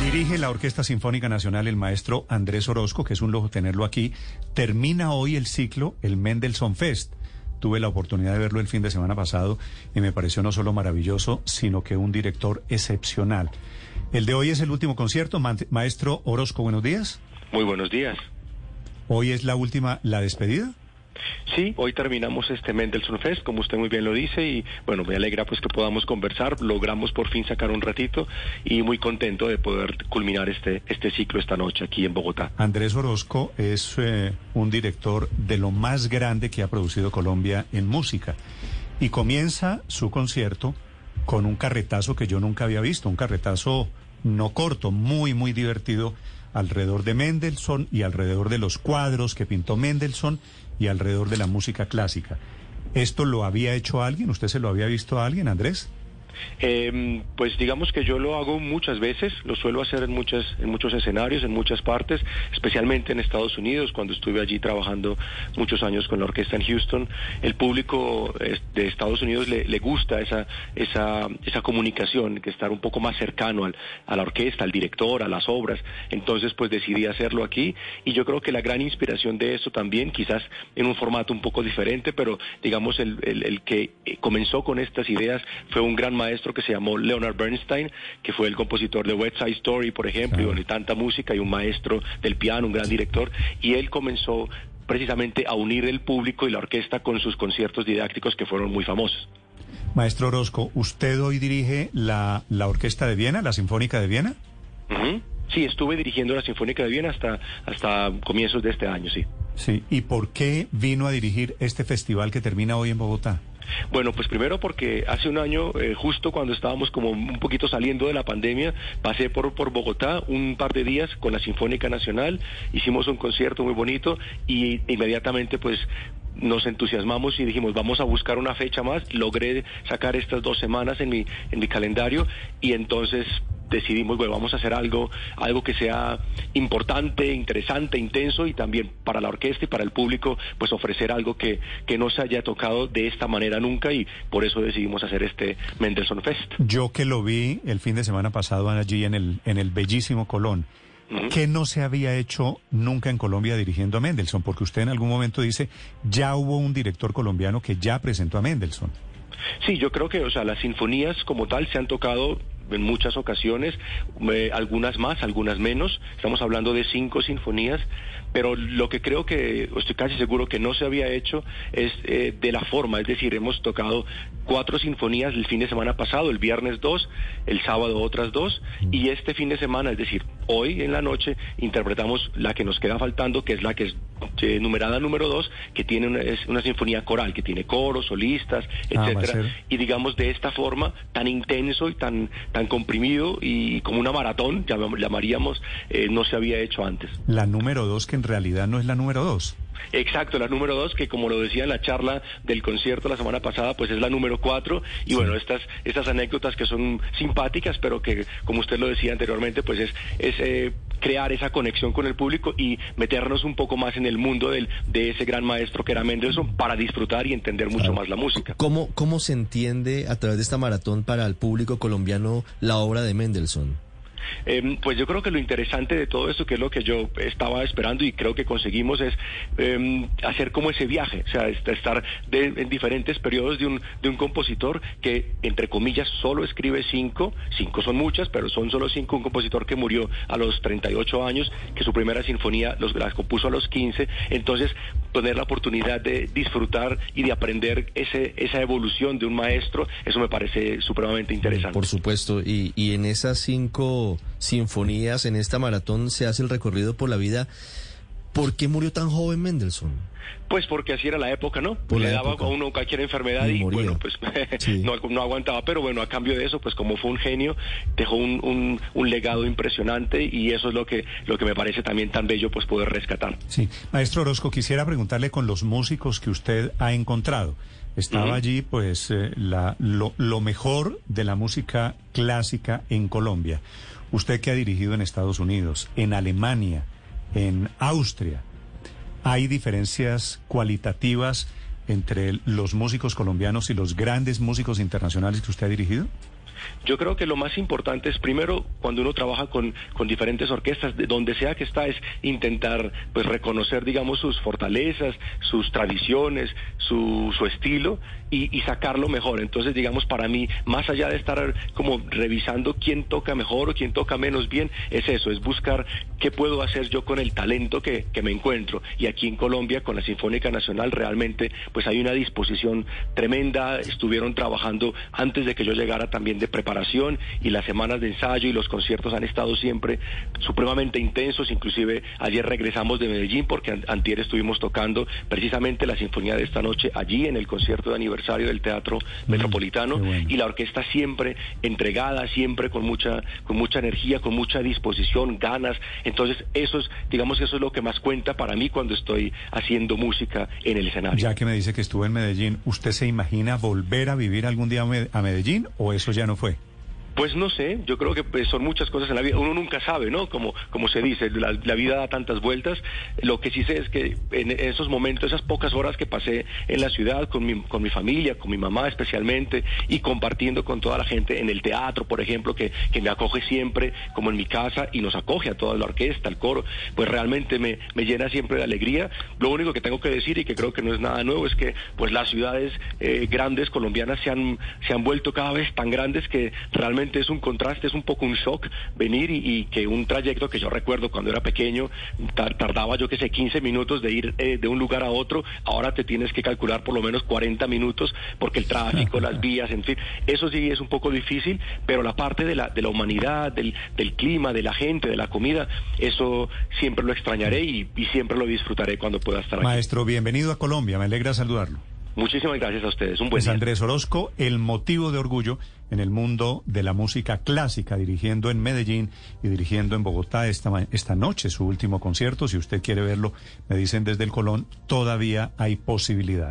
Dirige la Orquesta Sinfónica Nacional el maestro Andrés Orozco, que es un lujo tenerlo aquí. Termina hoy el ciclo, el Mendelssohn Fest. Tuve la oportunidad de verlo el fin de semana pasado y me pareció no solo maravilloso, sino que un director excepcional. El de hoy es el último concierto. Maestro Orozco, buenos días. Muy buenos días. Hoy es la última, la despedida. Sí, hoy terminamos este Mendelssohn Fest, como usted muy bien lo dice, y bueno, me alegra pues que podamos conversar, logramos por fin sacar un ratito y muy contento de poder culminar este, este ciclo esta noche aquí en Bogotá. Andrés Orozco es eh, un director de lo más grande que ha producido Colombia en música y comienza su concierto con un carretazo que yo nunca había visto, un carretazo no corto, muy, muy divertido alrededor de Mendelssohn y alrededor de los cuadros que pintó Mendelssohn y alrededor de la música clásica. ¿Esto lo había hecho alguien? ¿Usted se lo había visto a alguien, Andrés? Eh, pues digamos que yo lo hago muchas veces, lo suelo hacer en, muchas, en muchos escenarios, en muchas partes, especialmente en Estados Unidos, cuando estuve allí trabajando muchos años con la orquesta en Houston. El público de Estados Unidos le, gusta esa, esa, esa comunicación, que estar un poco más cercano al, a la orquesta, al director, a las obras. Entonces, pues decidí hacerlo aquí y yo creo que la gran inspiración de esto también, quizás en un formato un poco diferente, pero digamos el, el, el que comenzó con estas ideas fue un gran maestro que se llamó Leonard Bernstein, que fue el compositor de West Side Story, por ejemplo, y de tanta música, y un maestro del piano, un gran director, y él comenzó precisamente a unir el público y la orquesta con sus conciertos didácticos que fueron muy famosos. Maestro Orozco, ¿usted hoy dirige la, la Orquesta de Viena, la Sinfónica de Viena? Sí, estuve dirigiendo la Sinfónica de Viena hasta, hasta comienzos de este año, sí. Sí, ¿y por qué vino a dirigir este festival que termina hoy en Bogotá? Bueno, pues primero porque hace un año, eh, justo cuando estábamos como un poquito saliendo de la pandemia, pasé por, por Bogotá un par de días con la Sinfónica Nacional, hicimos un concierto muy bonito y inmediatamente pues nos entusiasmamos y dijimos vamos a buscar una fecha más, logré sacar estas dos semanas en mi, en mi calendario y entonces decidimos, bueno, vamos a hacer algo, algo que sea importante, interesante, intenso y también para la orquesta y para el público, pues ofrecer algo que, que no se haya tocado de esta manera nunca y por eso decidimos hacer este Mendelssohn Fest. Yo que lo vi el fin de semana pasado allí en el, en el bellísimo Colón. ¿Qué no se había hecho nunca en Colombia dirigiendo a Mendelssohn? Porque usted en algún momento dice, ya hubo un director colombiano que ya presentó a Mendelssohn. Sí, yo creo que, o sea, las sinfonías como tal se han tocado en muchas ocasiones, eh, algunas más, algunas menos. Estamos hablando de cinco sinfonías, pero lo que creo que, estoy casi seguro que no se había hecho es eh, de la forma, es decir, hemos tocado cuatro sinfonías el fin de semana pasado, el viernes dos, el sábado otras dos, y este fin de semana, es decir, hoy en la noche interpretamos la que nos queda faltando, que es la que es eh, numerada número dos, que tiene una, es una sinfonía coral, que tiene coros, solistas, Ah, etcétera, y digamos de esta forma tan intenso y tan tan comprimido y como una maratón, llam- llamaríamos, eh, no se había hecho antes. La número dos, que en realidad no es la número dos. Exacto, la número dos, que como lo decía en la charla del concierto la semana pasada, pues es la número cuatro. Y bueno, estas, estas anécdotas que son simpáticas, pero que, como usted lo decía anteriormente, pues es, es eh, crear esa conexión con el público y meternos un poco más en el mundo del, de ese gran maestro que era Mendelssohn para disfrutar y entender mucho más la música. ¿Cómo, ¿Cómo se entiende a través de esta maratón para el público colombiano la obra de Mendelssohn? Eh, pues yo creo que lo interesante de todo esto, que es lo que yo estaba esperando y creo que conseguimos, es eh, hacer como ese viaje, o sea, est- estar de- en diferentes periodos de un, de un compositor que, entre comillas, solo escribe cinco, cinco son muchas, pero son solo cinco, un compositor que murió a los 38 años, que su primera sinfonía los, la compuso a los 15, entonces tener la oportunidad de disfrutar y de aprender ese, esa evolución de un maestro, eso me parece supremamente interesante. Por supuesto, y, y en esas cinco sinfonías, en esta maratón, se hace el recorrido por la vida. ¿Por qué murió tan joven Mendelssohn? Pues porque así era la época, ¿no? Por Le daba época. a uno cualquier enfermedad Y y, moría. bueno, pues Sí. no, no aguantaba, pero bueno, a cambio de eso, pues como fue un genio, dejó un, un, un legado impresionante y eso es lo que, lo que me parece también tan bello, pues poder rescatar. Sí, maestro Orozco, quisiera preguntarle con los músicos que usted ha encontrado. Estaba allí, pues, eh, la, lo, lo mejor de la música clásica en Colombia. Usted que ha dirigido en Estados Unidos, en Alemania, en Austria, ¿hay diferencias cualitativas entre los músicos colombianos y los grandes músicos internacionales que usted ha dirigido? Yo creo que lo más importante es primero cuando uno trabaja con, con diferentes orquestas, de donde sea que está, es intentar pues reconocer, digamos, sus fortalezas, sus tradiciones, su, su estilo y, y sacarlo mejor. Entonces, digamos, para mí, más allá de estar como revisando quién toca mejor o quién toca menos bien, es eso, es buscar qué puedo hacer yo con el talento que, que me encuentro. Y aquí en Colombia, con la Sinfónica Nacional, realmente pues hay una disposición tremenda. Estuvieron trabajando antes de que yo llegara también de preparación y las semanas de ensayo y los conciertos han estado siempre supremamente intensos. Inclusive ayer regresamos de Medellín porque antier estuvimos tocando precisamente la sinfonía de esta noche allí en el concierto de aniversario del Teatro mm, Metropolitano y la orquesta siempre entregada, siempre con mucha con mucha energía, con mucha disposición, ganas. Entonces, eso es digamos que eso es lo que más cuenta para mí cuando estoy haciendo música en el escenario. Ya que me dice que estuvo en Medellín, ¿usted se imagina volver a vivir algún día a Medellín o eso ya no fue? Pues no sé, yo creo que pues, son muchas cosas en la vida. Uno nunca sabe, ¿no? Como, como se dice, la, vida da tantas vueltas. Lo que sí sé es que en esos momentos, esas pocas horas que pasé en la ciudad con mi, con mi familia, con mi mamá especialmente, y compartiendo con toda la gente en el teatro, por ejemplo, que, que me acoge siempre, como en mi casa, y nos acoge a toda la orquesta, al coro, pues realmente me, me llena siempre de alegría. Lo único que tengo que decir, y que creo que no es nada nuevo, es que pues las ciudades eh, grandes colombianas se han, se han vuelto cada vez tan grandes que realmente es un contraste, es un poco un shock venir y, que un trayecto que yo recuerdo cuando era pequeño tardaba yo que sé 15 minutos de ir eh, de un lugar a otro, ahora te tienes que calcular por lo menos 40 minutos porque el tráfico, las vías, en fin, eso sí es un poco difícil, pero la parte de la, de la humanidad, del, del clima, de la gente, de la comida, eso siempre lo extrañaré y, y siempre lo disfrutaré cuando pueda estar aquí. Maestro, bienvenido a Colombia, me alegra saludarlo. Muchísimas gracias a ustedes. Un buen pues Andrés Orozco, el motivo de orgullo en el mundo de la música clásica, dirigiendo en Medellín y dirigiendo en Bogotá esta, esta noche su último concierto. Si usted quiere verlo, me dicen desde el Colón, todavía hay posibilidades.